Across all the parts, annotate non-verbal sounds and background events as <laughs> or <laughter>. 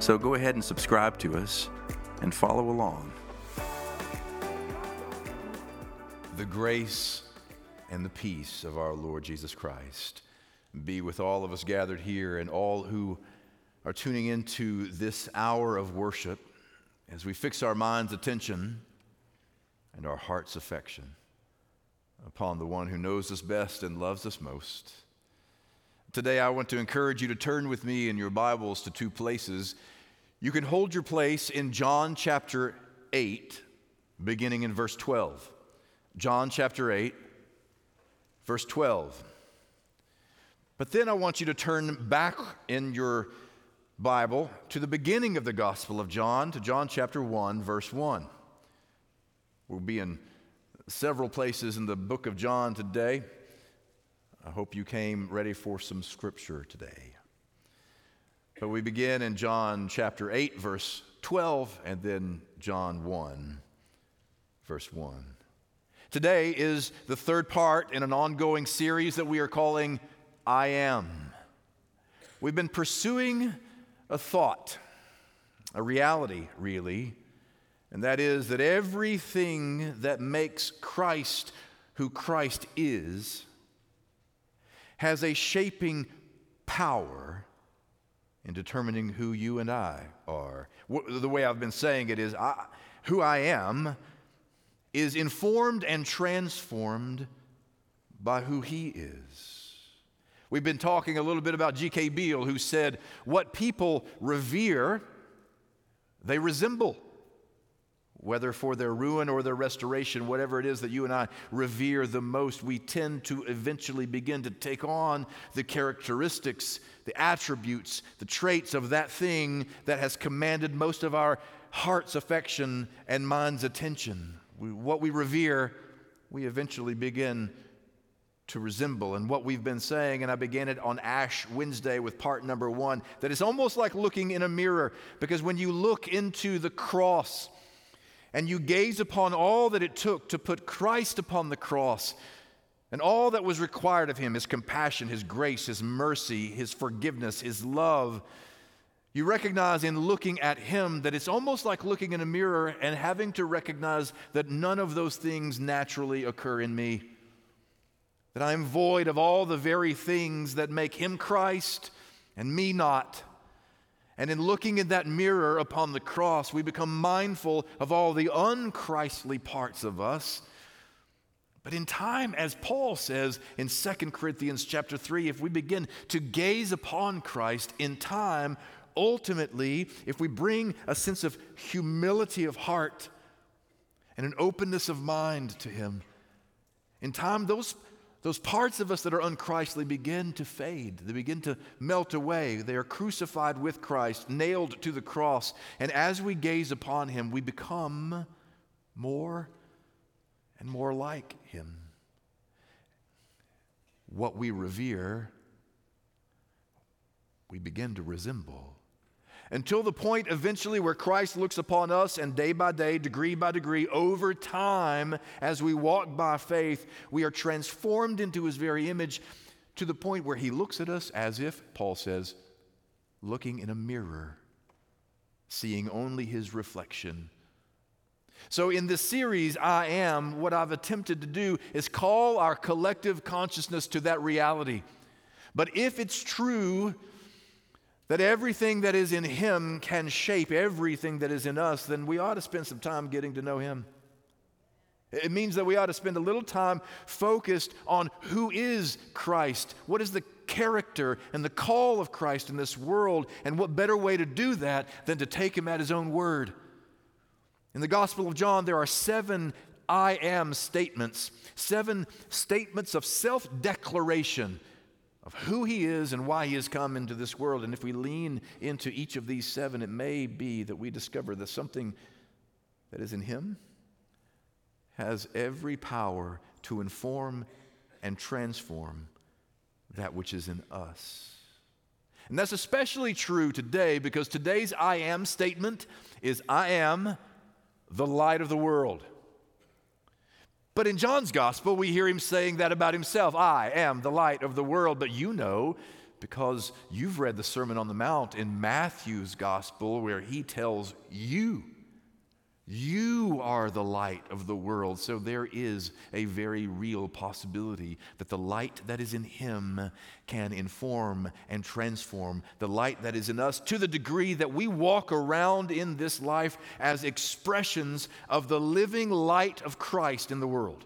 So go ahead and subscribe to us and follow along. The grace and the peace of our Lord Jesus Christ be with all of us gathered here and all who are tuning into this hour of worship as we fix our mind's attention and our heart's affection upon the one who knows us best and loves us most. Today, I want to encourage you to turn with me in your Bibles to two places. You can hold your place in John chapter 8, beginning in verse 12. John chapter 8, verse 12. But then I want you to turn back in your Bible to the beginning of the Gospel of John, to John chapter 1, verse 1. We'll be in several places in the book of John today. I hope you came ready for some scripture today. But we begin in John chapter 8, verse 12, and then John 1, verse 1. Today is the third part in an ongoing series that we are calling I Am. We've been pursuing a thought, a reality, really, and that is that everything that makes Christ who Christ is has a shaping power in determining who you and I are. The way I've been saying it is I, who I am is informed and transformed by who He is. We've been talking a little bit about G.K. Beale, who said, What people revere, they resemble. Whether for their ruin or their restoration, whatever it is that you and I revere the most, we tend to eventually begin to take on the characteristics, the attributes, the traits of that thing that has commanded most of our heart's affection and mind's attention. We, what we revere, we eventually begin to resemble. And what we've been saying, and I began it on Ash Wednesday with part number one, that it's almost like looking in a mirror because when you look into the cross and you gaze upon all that it took to put Christ upon the cross, and all that was required of him his compassion, his grace, his mercy, his forgiveness, his love. You recognize in looking at him that it's almost like looking in a mirror and having to recognize that none of those things naturally occur in me that I am void of all the very things that make him Christ and me not. And in looking in that mirror upon the cross, we become mindful of all the unchristly parts of us. But in time, as Paul says in 2 Corinthians chapter 3, if we begin to gaze upon Christ in time, ultimately, if we bring a sense of humility of heart and an openness of mind to Him, in time, those those parts of us that are unchristly begin to fade. They begin to melt away. They are crucified with Christ, nailed to the cross. And as we gaze upon him, we become more and more like him. What we revere, we begin to resemble until the point eventually where Christ looks upon us and day by day, degree by degree, over time, as we walk by faith, we are transformed into his very image to the point where he looks at us as if, Paul says, looking in a mirror, seeing only his reflection. So, in this series, I Am, what I've attempted to do is call our collective consciousness to that reality. But if it's true that everything that is in Him can shape everything that is in us, then we ought to spend some time getting to know Him. It means that we ought to spend a little time focused on who is Christ, what is the character and the call of Christ in this world, and what better way to do that than to take Him at His own word. In the Gospel of John, there are seven I am statements, seven statements of self declaration of who He is and why He has come into this world. And if we lean into each of these seven, it may be that we discover that something that is in Him has every power to inform and transform that which is in us. And that's especially true today because today's I am statement is I am the light of the world. But in John's gospel, we hear him saying that about himself I am the light of the world. But you know, because you've read the Sermon on the Mount in Matthew's gospel, where he tells you you are the light of the world. So there is a very real possibility that the light that is in Him can inform and transform the light that is in us to the degree that we walk around in this life as expressions of the living light of Christ in the world.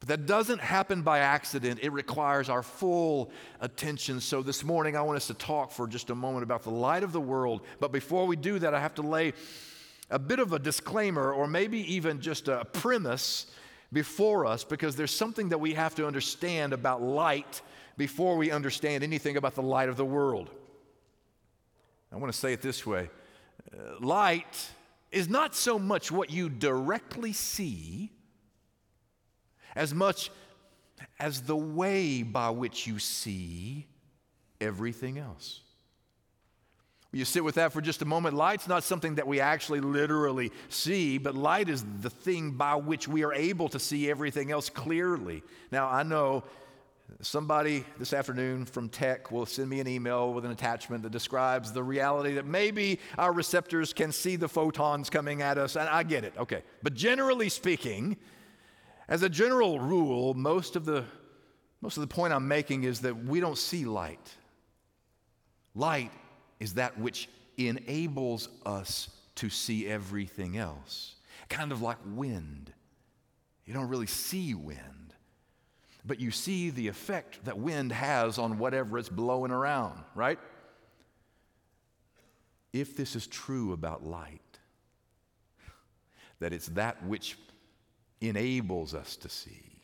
But that doesn't happen by accident. It requires our full attention. So this morning, I want us to talk for just a moment about the light of the world. But before we do that, I have to lay a bit of a disclaimer or maybe even just a premise before us because there's something that we have to understand about light before we understand anything about the light of the world. I want to say it this way uh, light is not so much what you directly see as much as the way by which you see everything else. You sit with that for just a moment. Light's not something that we actually literally see, but light is the thing by which we are able to see everything else clearly. Now, I know somebody this afternoon from tech will send me an email with an attachment that describes the reality that maybe our receptors can see the photons coming at us, and I get it, okay. But generally speaking, as a general rule, most of the most of the point I'm making is that we don't see light. Light is that which enables us to see everything else. Kind of like wind. You don't really see wind, but you see the effect that wind has on whatever it's blowing around, right? If this is true about light, that it's that which enables us to see,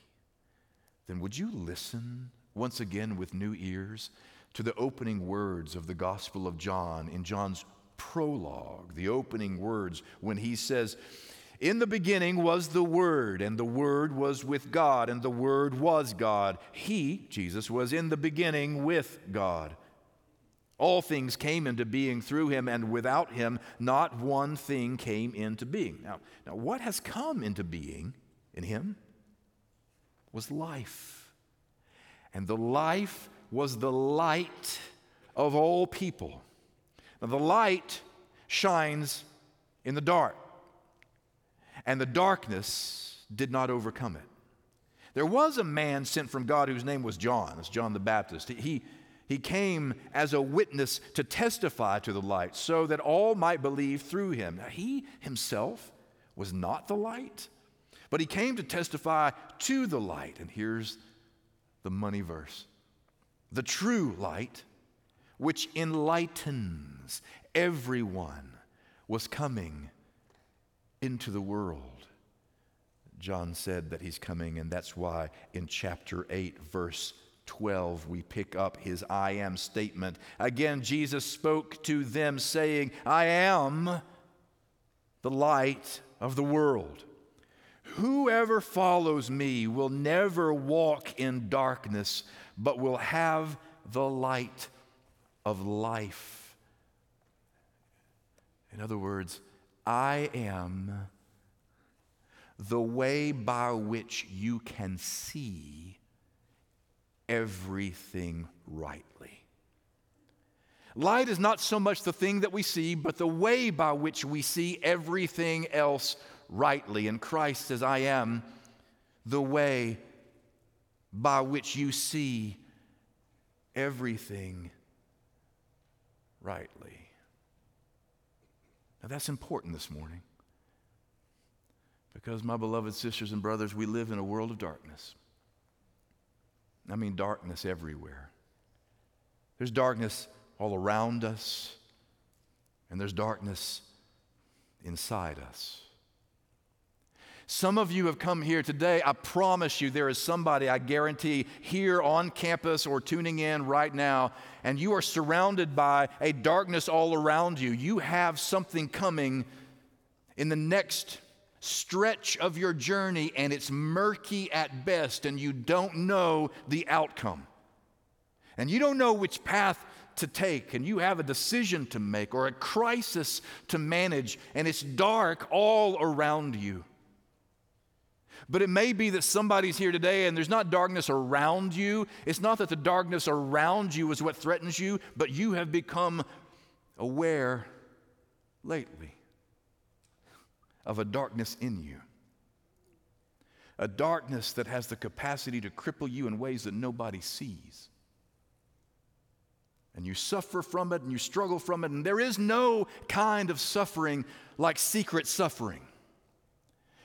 then would you listen once again with new ears to the opening words of the Gospel of John in John's prologue, the opening words when he says, In the beginning was the Word, and the Word was with God, and the Word was God. He, Jesus, was in the beginning with God. All things came into being through him, and without him, not one thing came into being. Now, now what has come into being in him was life. And the life was the light of all people. Now, the light shines in the dark, and the darkness did not overcome it. There was a man sent from God whose name was John, it's John the Baptist. He, he came as a witness to testify to the light so that all might believe through him. Now, he himself was not the light, but he came to testify to the light. And here's the money verse the true light, which enlightens everyone, was coming into the world. John said that he's coming, and that's why in chapter 8, verse 12, we pick up his I am statement. Again, Jesus spoke to them, saying, I am the light of the world. Whoever follows me will never walk in darkness, but will have the light of life. In other words, I am the way by which you can see everything rightly. Light is not so much the thing that we see, but the way by which we see everything else rightly. And Christ says, I am the way by which you see everything rightly. Now, that's important this morning because, my beloved sisters and brothers, we live in a world of darkness. I mean, darkness everywhere. There's darkness all around us, and there's darkness inside us. Some of you have come here today. I promise you, there is somebody, I guarantee, here on campus or tuning in right now, and you are surrounded by a darkness all around you. You have something coming in the next stretch of your journey, and it's murky at best, and you don't know the outcome. And you don't know which path to take, and you have a decision to make or a crisis to manage, and it's dark all around you. But it may be that somebody's here today and there's not darkness around you. It's not that the darkness around you is what threatens you, but you have become aware lately of a darkness in you. A darkness that has the capacity to cripple you in ways that nobody sees. And you suffer from it and you struggle from it, and there is no kind of suffering like secret suffering.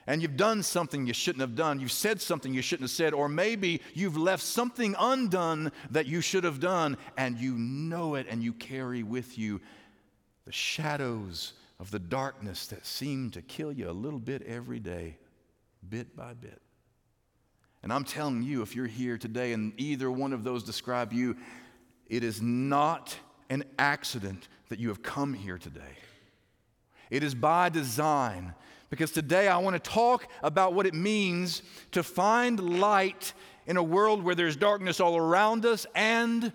And you've done something you shouldn't have done. You've said something you shouldn't have said, or maybe you've left something undone that you should have done, and you know it and you carry with you the shadows of the darkness that seem to kill you a little bit every day, bit by bit. And I'm telling you, if you're here today and either one of those describe you, it is not an accident that you have come here today. It is by design, because today I want to talk about what it means to find light in a world where there's darkness all around us and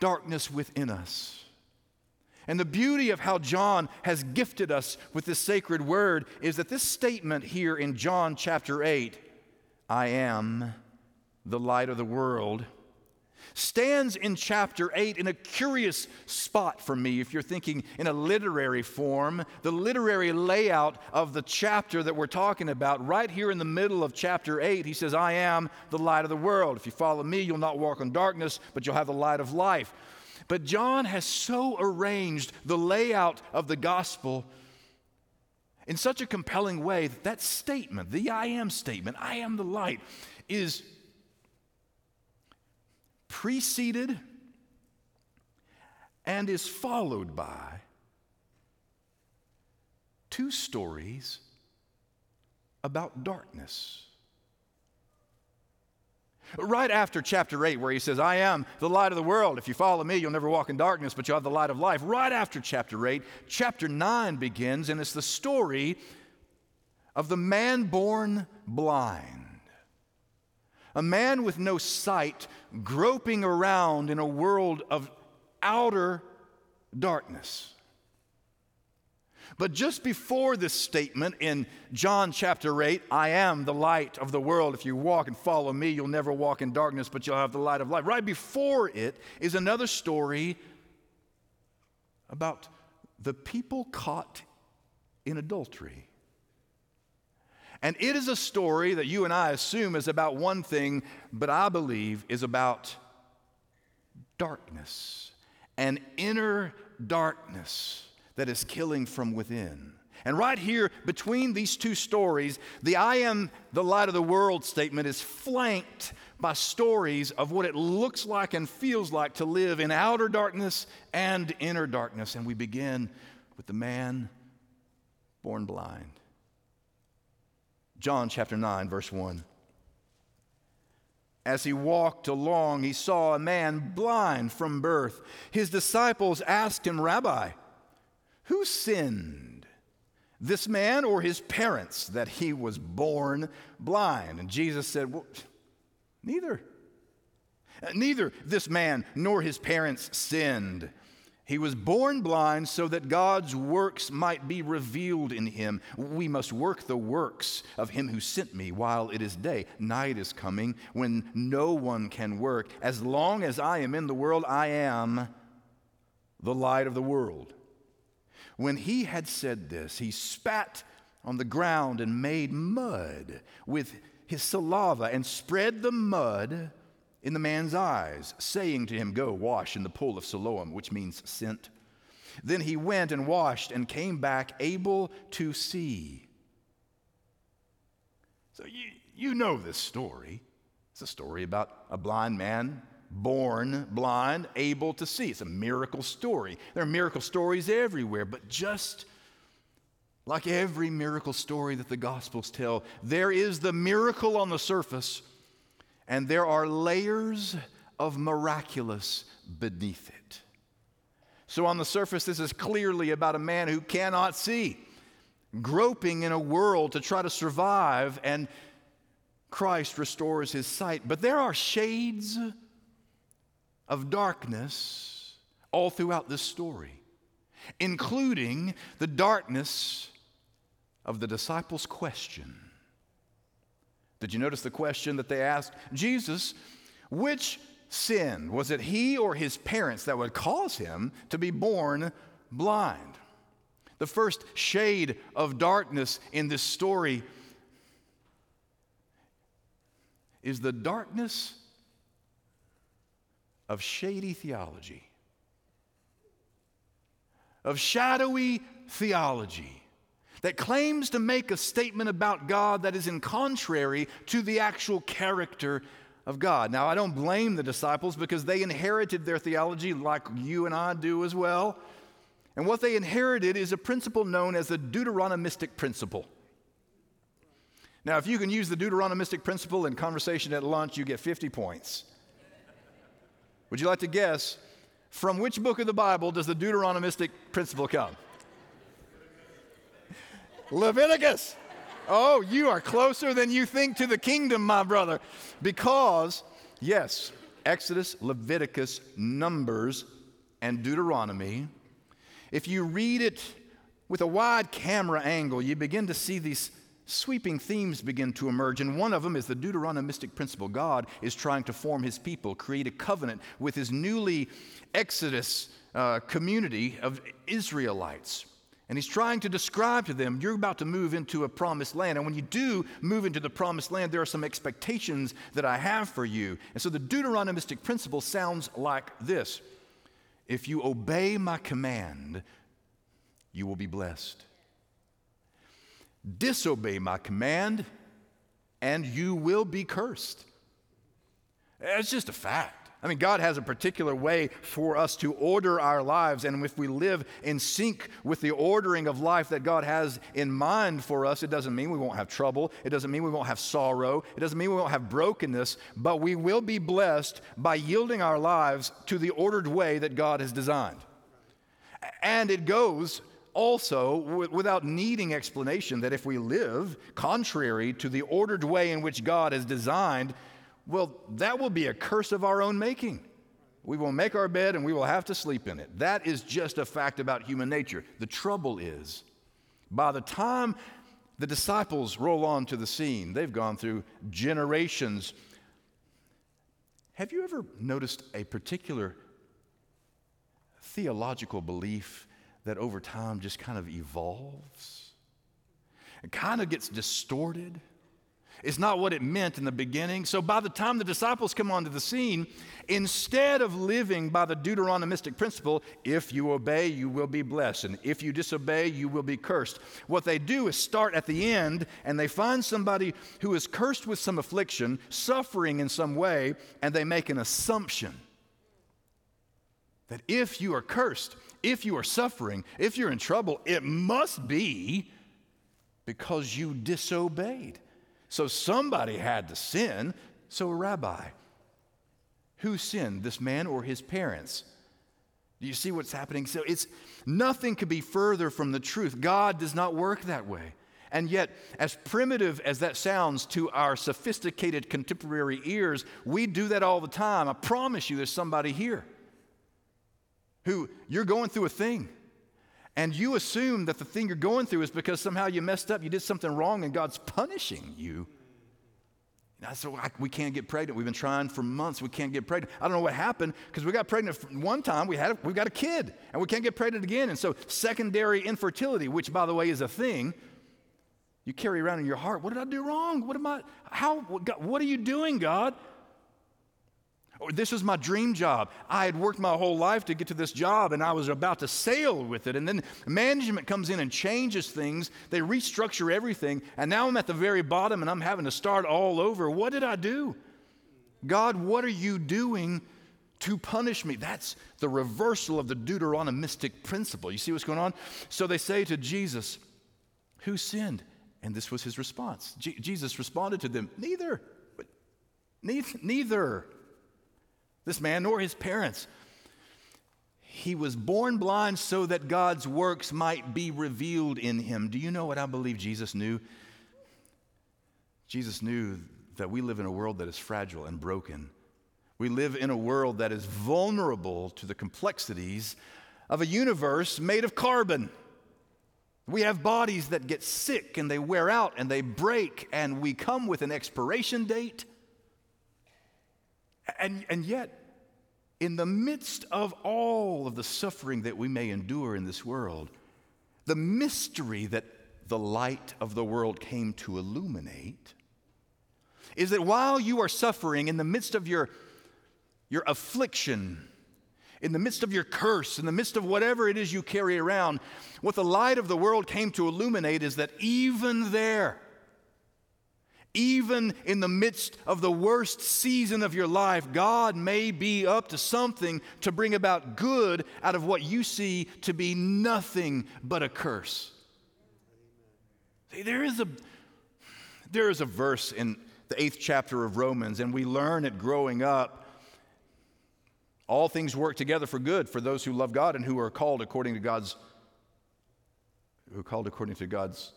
darkness within us. And the beauty of how John has gifted us with this sacred word is that this statement here in John chapter 8, I am the light of the world, stands in chapter 8 in a curious spot for me if you're thinking in a literary form. The literary layout of the chapter that we're talking about, right here in the middle of chapter 8, he says, I am the light of the world. If you follow me, you'll not walk in darkness, but you'll have the light of life. But John has so arranged the layout of the gospel in such a compelling way that that statement, the I am statement, I am the light, is preceded and is followed by two stories about darkness. Right after chapter 8, where he says, I am the light of the world. If you follow me, you'll never walk in darkness, but you'll have the light of life. Right after chapter 8, chapter 9 begins, and it's the story of the man born blind. A man with no sight groping around in a world of outer darkness. But just before this statement in John chapter 8, I am the light of the world. If you walk and follow me, you'll never walk in darkness, but you'll have the light of life. Right before it is another story about the people caught in adultery. And it is a story that you and I assume is about one thing, but I believe is about darkness, an inner darkness that is killing from within. And right here, between these two stories, the I am the light of the world statement is flanked by stories of what it looks like and feels like to live in outer darkness and inner darkness. And we begin with the man born blind. John chapter 9, verse 1. As he walked along, he saw a man blind from birth. His disciples asked him, Rabbi, who sinned, this man or his parents, that he was born blind? And Jesus said, Well, neither. Neither this man nor his parents sinned. He was born blind so that God's works might be revealed in him. We must work the works of him who sent me while it is day. Night is coming when no one can work. As long as I am in the world, I am the light of the world. When he had said this, he spat on the ground and made mud with his saliva and spread the mud in the man's eyes, saying to him, Go wash in the pool of Siloam, which means sent. Then he went and washed and came back able to see. So you, you know this story. It's a story about a blind man born blind, able to see. It's a miracle story. There are miracle stories everywhere, but just Like every miracle story that the Gospels tell, there is the miracle on the surface, and there are layers of miraculous beneath it. So, on the surface, this is clearly about a man who cannot see, groping in a world to try to survive, and Christ restores his sight. But there are shades of darkness all throughout this story, including the darkness of the disciples' question. Did you notice the question that they asked? Jesus, which sin? Was it he or his parents that would cause him to be born blind? The first shade of darkness in this story is the darkness of shady theology, of shadowy theology that claims to make a statement about God that is in contrary to the actual character of God. Now, I don't blame the disciples because they inherited their theology like you and I do as well. And what they inherited is a principle known as the Deuteronomistic principle. Now, if you can use the Deuteronomistic principle in conversation at lunch, you get 50 points. Would you like to guess from which book of the Bible does the Deuteronomistic principle come? Leviticus. Oh, you are closer than you think to the kingdom, my brother. Because, yes, Exodus, Leviticus, Numbers, and Deuteronomy, if you read it with a wide camera angle, you begin to see these sweeping themes begin to emerge. And one of them is the Deuteronomistic principle. God is trying to form his people, create a covenant with his newly Exodus uh, community of Israelites. And he's trying to describe to them, you're about to move into a promised land. And when you do move into the promised land, there are some expectations that I have for you. And so the Deuteronomistic principle sounds like this If you obey my command, you will be blessed. Disobey my command, and you will be cursed. It's just a fact. I mean, God has a particular way for us to order our lives, and if we live in sync with the ordering of life that God has in mind for us, it doesn't mean we won't have trouble. It doesn't mean we won't have sorrow. It doesn't mean we won't have brokenness, but we will be blessed by yielding our lives to the ordered way that God has designed. And it goes also w- without needing explanation that if we live contrary to the ordered way in which God has designed, well, that will be a curse of our own making. We will make our bed and we will have to sleep in it. That is just a fact about human nature. The trouble is, by the time the disciples roll on to the scene, they've gone through generations. Have you ever noticed a particular theological belief that over time just kind of evolves? It kind of gets distorted. It's not what it meant in the beginning. So by the time the disciples come onto the scene, instead of living by the Deuteronomistic principle, if you obey, you will be blessed, and if you disobey, you will be cursed, what they do is start at the end and they find somebody who is cursed with some affliction, suffering in some way, and they make an assumption that if you are cursed, if you are suffering, if you're in trouble, it must be because you disobeyed. So somebody had to sin. So, a Rabbi, who sinned, this man or his parents? Do you see what's happening? So it's nothing could be further from the truth. God does not work that way. And yet, as primitive as that sounds to our sophisticated contemporary ears, we do that all the time. I promise you, there's somebody here who you're going through a thing. And you assume that the thing you're going through is because somehow you messed up, you did something wrong, and God's punishing you. And I said, well, we can't get pregnant. We've been trying for months. We can't get pregnant. I don't know what happened because we got pregnant one time. We had we got a kid, and we can't get pregnant again. And so, secondary infertility, which by the way is a thing, you carry around in your heart. What did I do wrong? What am I? How? What, what are you doing, God? Or this was my dream job. I had worked my whole life to get to this job and I was about to sail with it. And then management comes in and changes things. They restructure everything. And now I'm at the very bottom and I'm having to start all over. What did I do? God, what are you doing to punish me? That's the reversal of the Deuteronomistic principle. You see what's going on? So they say to Jesus, Who sinned? And this was his response. Je- Jesus responded to them. Neither. Neither. This man nor his parents. He was born blind so that God's works might be revealed in him. Do you know what I believe Jesus knew? Jesus knew that we live in a world that is fragile and broken. We live in a world that is vulnerable to the complexities of a universe made of carbon. We have bodies that get sick and they wear out and they break, and we come with an expiration date. And, and yet, in the midst of all of the suffering that we may endure in this world, the mystery that the light of the world came to illuminate is that while you are suffering in the midst of your, your affliction, in the midst of your curse, in the midst of whatever it is you carry around, what the light of the world came to illuminate is that even there, even in the midst of the worst season of your life, God may be up to something to bring about good out of what you see to be nothing but a curse. See, there is a there is a verse in the eighth chapter of Romans, and we learn it growing up all things work together for good for those who love God and who are called according to God's who are called according to God's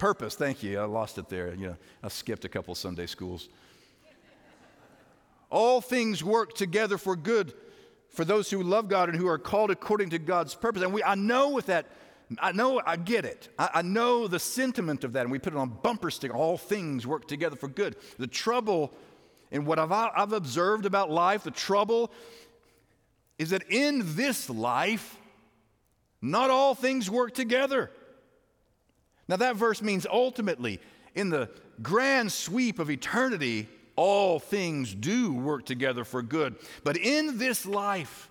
purpose. Thank you. I lost it there. You know, I skipped a couple Sunday schools. All things work together for good for those who love God and who are called according to God's purpose. And we, I know with that, I know, I get it. I, I know the sentiment of that, and we put it on bumper sticker. All things work together for good. The trouble and what I've, I've observed about life, the trouble is that in this life, not all things work together. Now, that verse means ultimately, in the grand sweep of eternity, all things do work together for good. But in this life,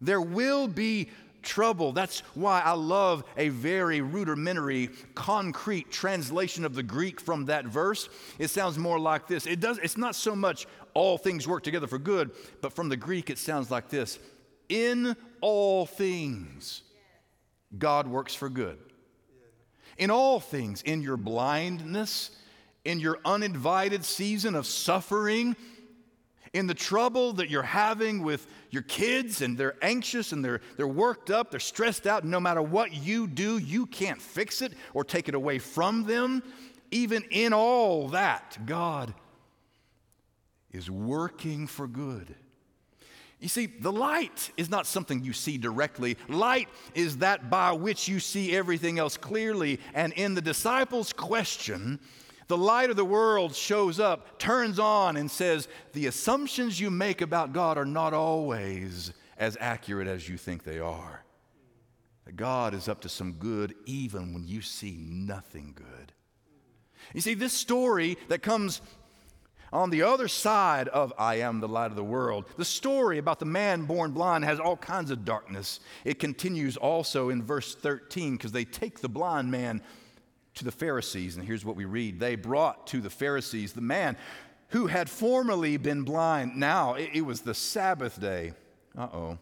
there will be trouble. That's why I love a very rudimentary, concrete translation of the Greek from that verse. It sounds more like this. It does, it's not so much all things work together for good, but from the Greek it sounds like this. In all things, God works for good. In all things, in your blindness, in your uninvited season of suffering, in the trouble that you're having with your kids and they're anxious and they're, they're worked up, they're stressed out, no matter what you do, you can't fix it or take it away from them. Even in all that, God is working for good. You see, the light is not something you see directly. Light is that by which you see everything else clearly. And in the disciples' question, the light of the world shows up, turns on, and says, The assumptions you make about God are not always as accurate as you think they are. God is up to some good even when you see nothing good. You see, this story that comes on the other side of I am the light of the world, the story about the man born blind has all kinds of darkness. It continues also in verse 13 because they take the blind man to the Pharisees, and here's what we read They brought to the Pharisees the man who had formerly been blind. Now it, it was the Sabbath day. Uh oh.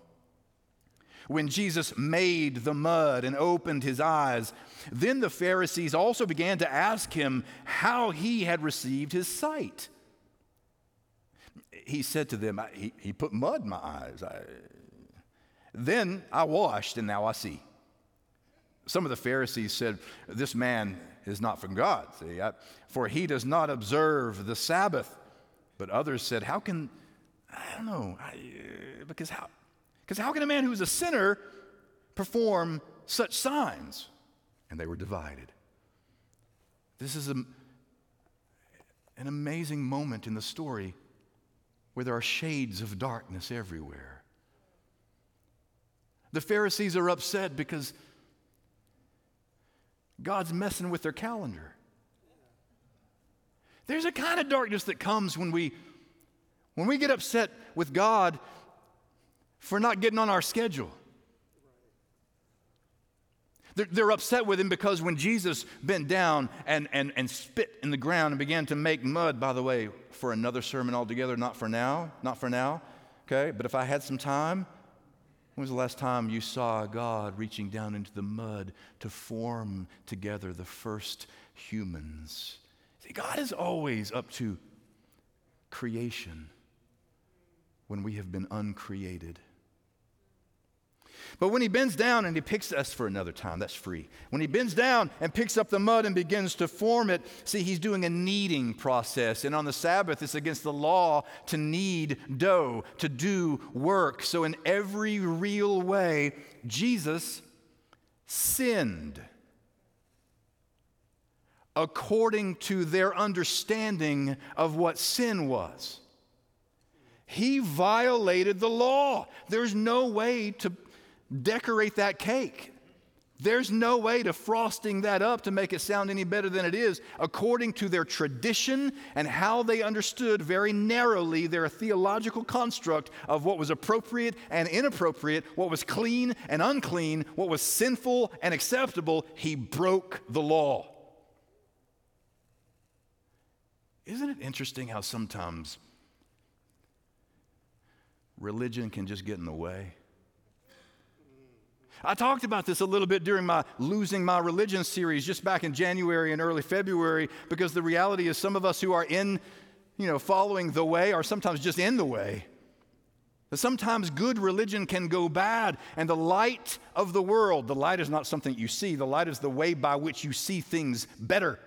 When Jesus made the mud and opened his eyes, then the Pharisees also began to ask him how he had received his sight. He said to them, He, he put mud in my eyes. I, then I washed, and now I see. Some of the Pharisees said, This man is not from God, see, I, for he does not observe the Sabbath. But others said, How can, I don't know, I, uh, because how, because how can a man who's a sinner perform such signs? And they were divided. This is a, an amazing moment in the story where there are shades of darkness everywhere. The Pharisees are upset because God's messing with their calendar. There's a kind of darkness that comes when we when we get upset with God for not getting on our schedule. They're, they're, upset with him because when Jesus bent down and, and, and spit in the ground and began to make mud, by the way, for another sermon altogether, not for now, not for now, okay? But if I had some time, When was the last time you saw God reaching down into the mud to form together the first humans? See, God is always up to creation when we have been uncreated. But when he bends down and he picks us for another time, that's free. When he bends down and picks up the mud and begins to form it, see, he's doing a kneading process. And on the Sabbath, it's against the law to knead dough, to do work. So, in every real way, Jesus sinned according to their understanding of what sin was. He violated the law. There's no way to decorate that cake. There's no way to frosting that up to make it sound any better than it is, according to their tradition and how they understood very narrowly their theological construct of what was appropriate and inappropriate, what was clean and unclean, what was sinful and acceptable. He broke the law. Isn't it interesting how sometimes religion can just get in the way? I talked about this a little bit during my Losing My Religion series just back in January and early February because the reality is some of us who are in, you know, following the way are sometimes just in the way. That sometimes good religion can go bad, and the light of the world, the light is not something you see, the light is the way by which you see things better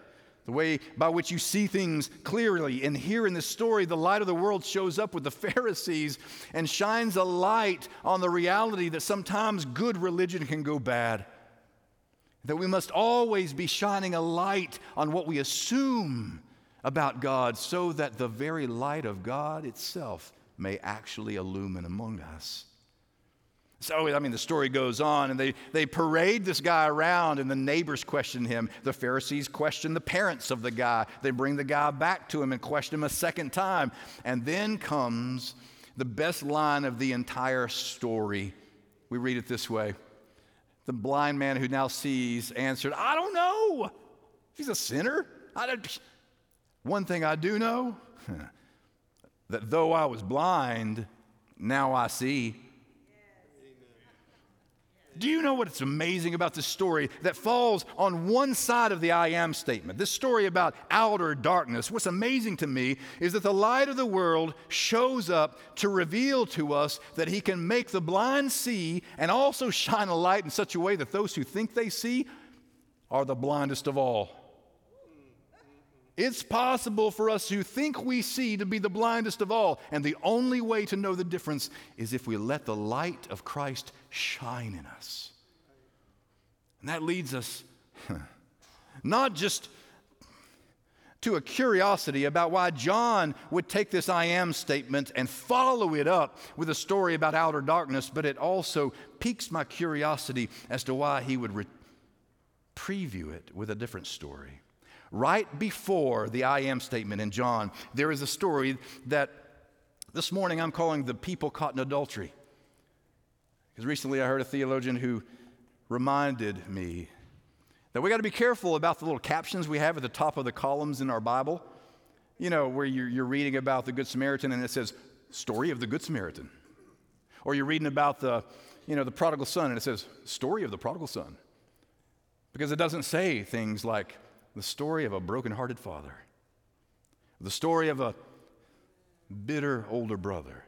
the way by which you see things clearly. And here in this story, the light of the world shows up with the <laughs> Pharisees and shines a light on the reality that sometimes good religion can go bad. That we must always be shining a light on what we assume about God so that the very light of God itself may actually illumine among us. So, I mean, the story goes on, and they, they parade this guy around, and the neighbors question him. The Pharisees question the parents of the guy. They bring the guy back to him and question him a second time. And then comes the best line of the entire story. We read it this way The blind man who now sees answered, I don't know. He's a sinner. <laughs> One thing I do know <laughs> that though I was blind, now I see. Do you know what's amazing about this story that falls on one side of the I am statement? This story about outer darkness. What's amazing to me is that the light of the world shows up to reveal to us that he can make the blind see and also <laughs> shine a light in such a way that those who think they see are the blindest of all. It's possible for us who think we see to be the blindest of all. And the only way to know the difference is if we let the light of Christ shine in us. And that leads us <laughs> not just to a curiosity about why John would take this I am statement and follow it up with a story about outer darkness, but it also piques my curiosity as to why he would re- preview it with a different story. Right before the I am statement in John, there is a story that this morning I'm calling the people caught in adultery. Because recently I heard a theologian who reminded me that we got to be careful about the little captions we have at the top of the columns in our Bible. You know, where you're, you're reading about the Good Samaritan and it says, Story of the Good Samaritan. Or you're reading about the, you know, the prodigal son and it says, Story of the prodigal son. Because it doesn't say things like, the story of a broken-hearted father, the story of a bitter older brother.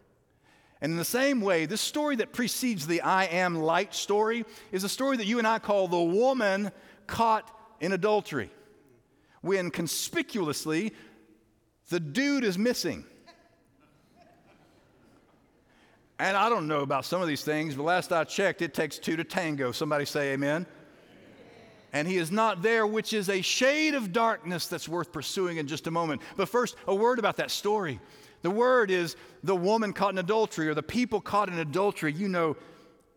And in the same way, this story that precedes the I am light story is a story that you and I call the woman caught in adultery, when conspicuously the dude is missing. And I don't know about some of these things, but last I checked, it takes two to tango. Somebody say amen and he is not there, which is a shade of darkness that's worth pursuing in just a moment. But first, a word about that story. The word is the woman caught in adultery or the people caught in adultery. You know,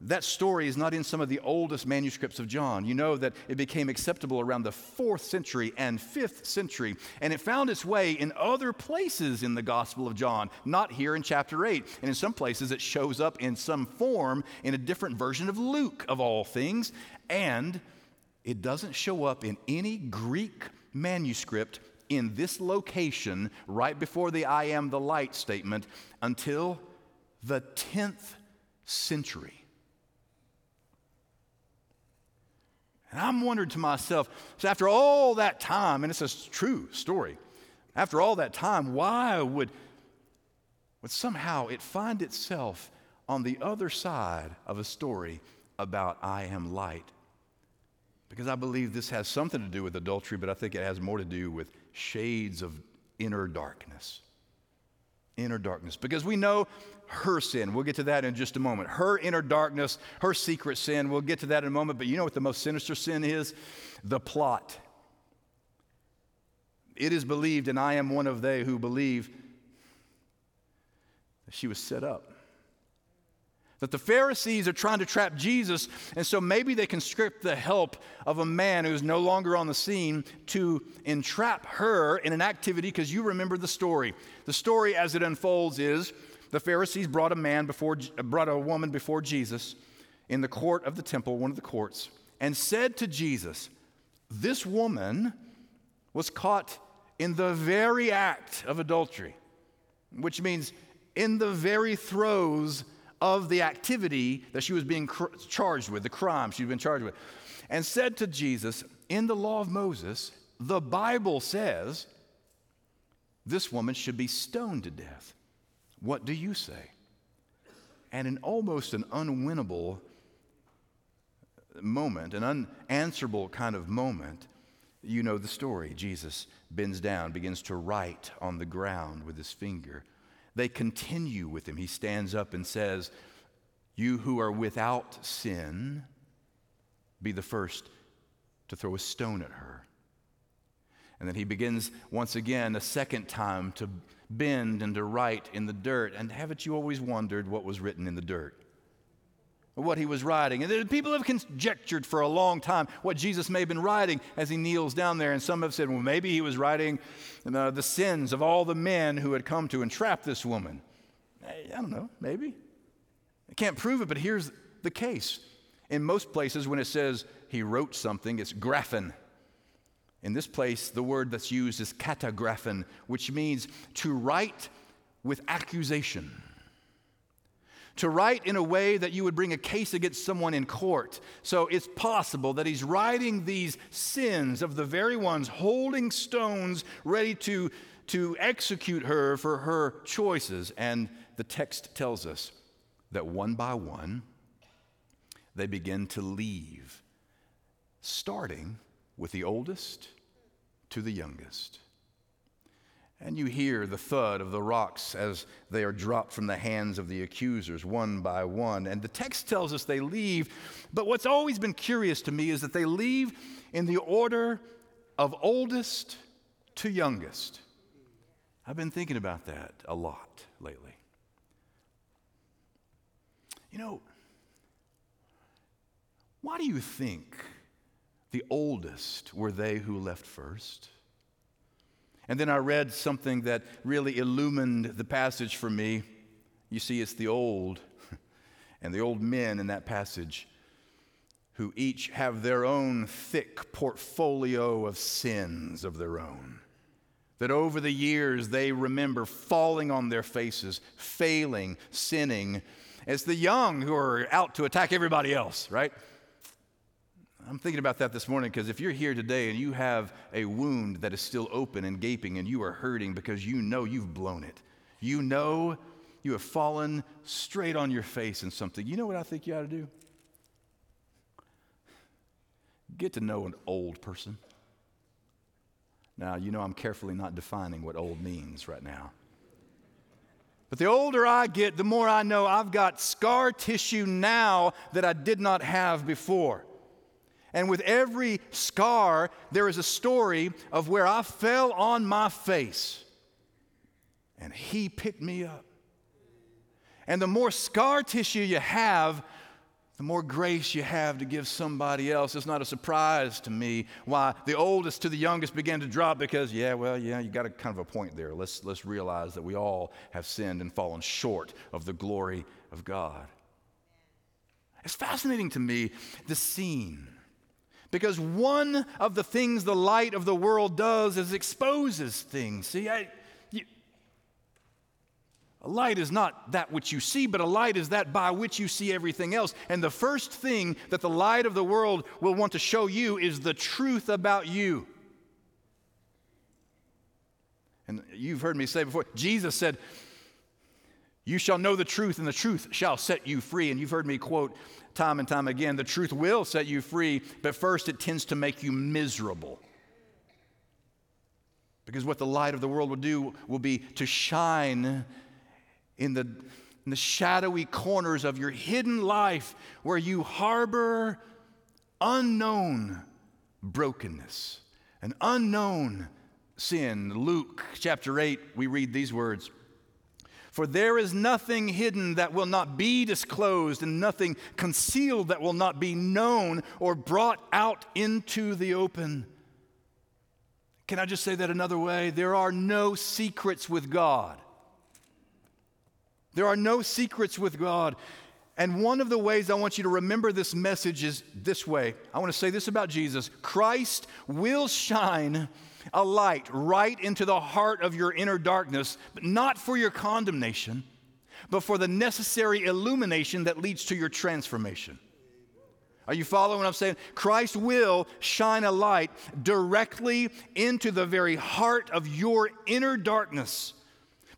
that story is not in some of the oldest manuscripts of John. You know that it became acceptable around the fourth century and fifth century, and it found its way in other places in the Gospel of John, not here in chapter 8. And in some places, it shows up in some form in a different version of Luke, of all things. And it doesn't show up in any Greek manuscript in this location right before the I am the light statement until the 10th century. And I'm wondering to myself, so after all that time, and it's a true story, after all that time, why would, would somehow it find itself on the other side of a story about I am light because I believe this has something to do with adultery, but I think it has more to do with shades of inner darkness. Inner darkness. Because we know her sin. We'll get to that in just a moment. Her inner darkness, her secret sin. We'll get to that in a moment. But you know what the most sinister sin is? The plot. It is believed, and I am one of they who believe, that she was set up that the Pharisees are trying to trap Jesus, and so maybe they can script the help of a man who's no longer on the scene to entrap her in an activity, because you remember the story. The story as it unfolds is the Pharisees brought a man before, brought a woman before Jesus in the court of the temple, one of the courts, and said to Jesus, This woman was caught in the very act of adultery, which means in the very throes of the activity that she was being cr- charged with, the crime she'd been charged with, and said to Jesus, In the law of Moses, the Bible says this woman should be stoned to death. What do you say? And in almost an unwinnable moment, an unanswerable kind of moment, you know the story. Jesus bends down, begins to write on the ground with his finger. They continue with him. He stands up and says, You who are without sin, be the first to throw a stone at her. And then he begins once again, a second time, to bend and to write in the dirt. And haven't you always wondered what was written in the dirt? What he was writing. And people have conjectured for a long time what Jesus may have been writing as he kneels down there. And some have said, well, maybe he was writing the, uh, the sins of all the men who had come to entrap this woman. Eh, I don't know, maybe. I can't prove it, but here's the case. In most places, when it says he wrote something, it's graphen. In this place, the word that's used is katagraphen, which means to write with accusation to write in a way that you would bring a case against someone in court. So it's possible that he's writing these sins of the very ones holding stones ready to, to execute her for her choices. And the text tells us that one by one, they begin to leave, starting with the oldest to the youngest and you hear the thud of the rocks as they are dropped from the hands of the accusers one by one. And the text tells us they leave, but what's always been curious to me is that they leave in the order of oldest to youngest. I've been thinking about that a lot lately. You know, why do you think the oldest were they who left first? And then I read something that really illumined the passage for me. You see, it's the old <laughs> and the old men in that passage who each have their own thick portfolio of sins of their own. That over the years they remember falling on their faces, failing, sinning. It's the young who are out to attack everybody else, right? I'm thinking about that this morning because if you're here today and you have a wound that is still open and gaping and you are hurting because you know you've blown it, you know you have fallen straight on your face in something, you know what I think you ought to do? Get to know an old person. Now, you know I'm carefully not defining what old means right now. But the older I get, the more I know I've got scar tissue now that I did not have before. And with every scar, there is a story of where I fell on my face and He picked me up. And the more scar tissue you have, the more grace you have to give somebody else. It's not a surprise to me why the oldest to the youngest began to drop because, yeah, well, yeah, you got a kind of a point there. Let's, let's realize that we all have sinned and fallen short of the glory of God. It's fascinating to me the scene because one of the things the light of the world does is exposes things. See, I, you, A light is not that which you see, but a light is that by which you see everything else. And the first thing that the light of the world will want to show you is the truth about you. And you've heard me say before, Jesus said, You shall know the truth, and the truth shall set you free. And you've heard me quote time and time again the truth will set you free, but first it tends to make you miserable. Because what the light of the world will do will be to shine in the, in the shadowy corners of your hidden life where you harbor unknown brokenness, an unknown sin. Luke chapter 8, we read these words. For there is nothing hidden that will not be disclosed, and nothing concealed that will not be known or brought out into the open. Can I just say that another way? There are no secrets with God. There are no secrets with God. And one of the ways I want you to remember this message is this way. I want to say this about Jesus Christ will shine a light right into the heart of your inner darkness, but not for your condemnation, but for the necessary illumination that leads to your transformation. Are you following what I'm saying? Christ will shine a light directly into the very heart of your inner darkness,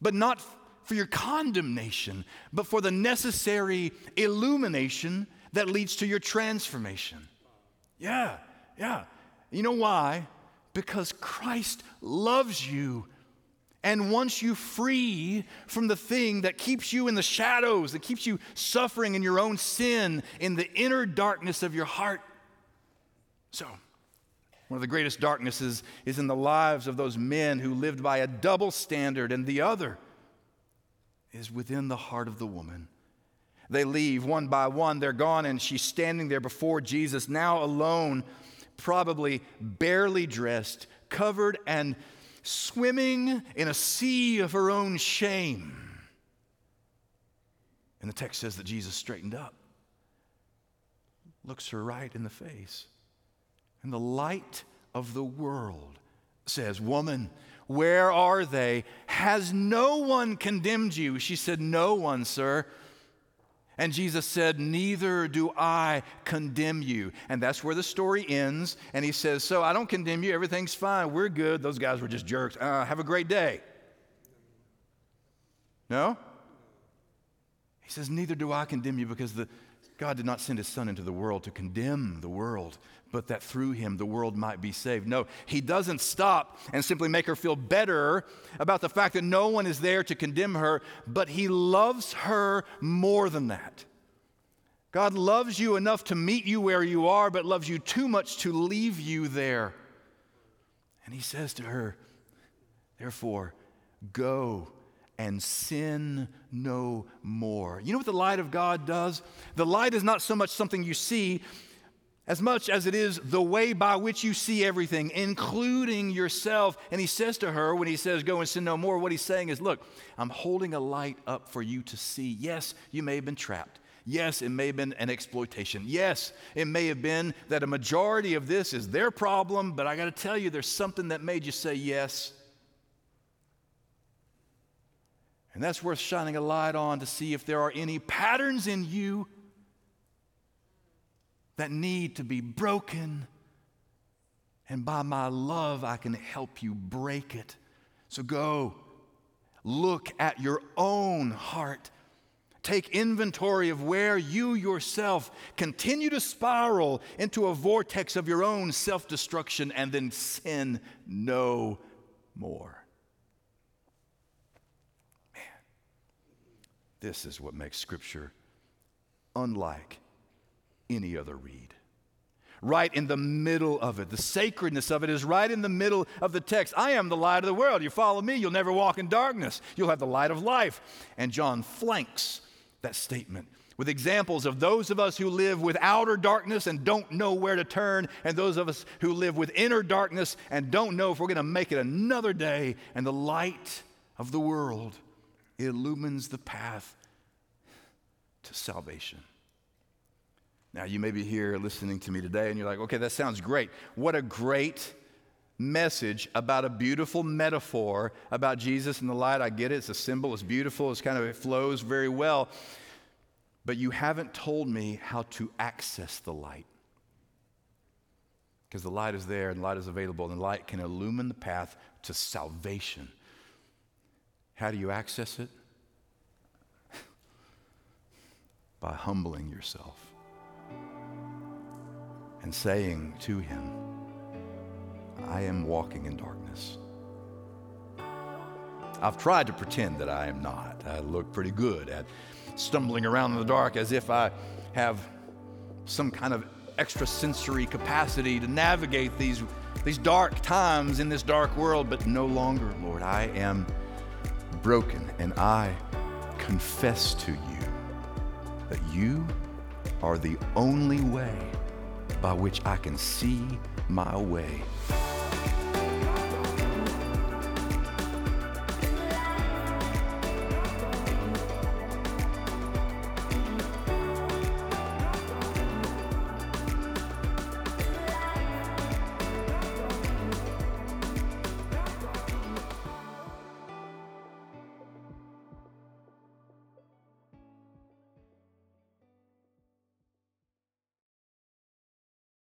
but not for your condemnation, but for the necessary illumination that leads to your transformation. Yeah, yeah. You know why? Because Christ loves you and wants you free from the thing that keeps you in the shadows, that keeps you suffering in your own sin, in the inner darkness of your heart. So, one of the greatest darknesses is in the lives of those men who lived by a double standard, and the other is within the heart of the woman. They leave one by one, they're gone, and she's standing there before Jesus, now alone, probably barely dressed, covered and swimming in a sea of her own shame. And the text says that Jesus straightened up, looks her right in the face, and the light of the world says, Woman, where are they? Has no one condemned you? She said, No one, sir. And Jesus said, Neither do I condemn you. And that's where the story ends. And he says, So I don't condemn you. Everything's fine. We're good. Those guys were just jerks. Uh, have a great day. No? He says, Neither do I condemn you because the, God did not send his son into the world to condemn the world, but that through him the world might be saved. No, he doesn't stop and simply make her feel better about the fact that no one is there to condemn her, but he loves her more than that. God loves you enough to meet you where you are, but loves you too much to leave you there. And he says to her, Therefore, go and sin no more. You know what the light of God does? The light is not so much something you see, as much as it is the way by which you see everything, including yourself. And he says to her, when he says, Go and sin no more, what he's saying is, Look, I'm holding a light up for you to see. Yes, you may have been trapped. Yes, it may have been an exploitation. Yes, it may have been that a majority of this is their problem, but I got to tell you, there's something that made you say yes. And that's worth shining a light on to see if there are any patterns in you that need to be broken. And by my love, I can help you break it. So go, look at your own heart. Take inventory of where you yourself continue to spiral into a vortex of your own self destruction and then sin no more. This is what makes Scripture unlike any other read. Right in the middle of it. The sacredness of it is right in the middle of the text. I am the light of the world. You follow me, you'll never walk in darkness. You'll have the light of life. And John flanks that statement with examples of those of us who live with outer darkness and don't know where to turn, and those of us who live with inner darkness and don't know if we're going to make it another day. And the light of the world illumines the path to salvation. Now, you may be here listening to me today and you're like, okay, that sounds great. What a great message about a beautiful metaphor about Jesus and the light. I get it. It's a symbol. It's beautiful. It's kind of, it flows very well. But you haven't told me how to access the light. Because the light is there and light is available, and light can illumine the path to salvation. How do you access it? <laughs> By humbling yourself and saying to Him, I am walking in darkness. I've tried to pretend that I am not. I look pretty good at stumbling around in the dark as if I have some kind of extrasensory capacity to navigate these, these dark times in this dark world, but no longer, Lord. I am broken and I confess to you that you are the only way by which I can see my way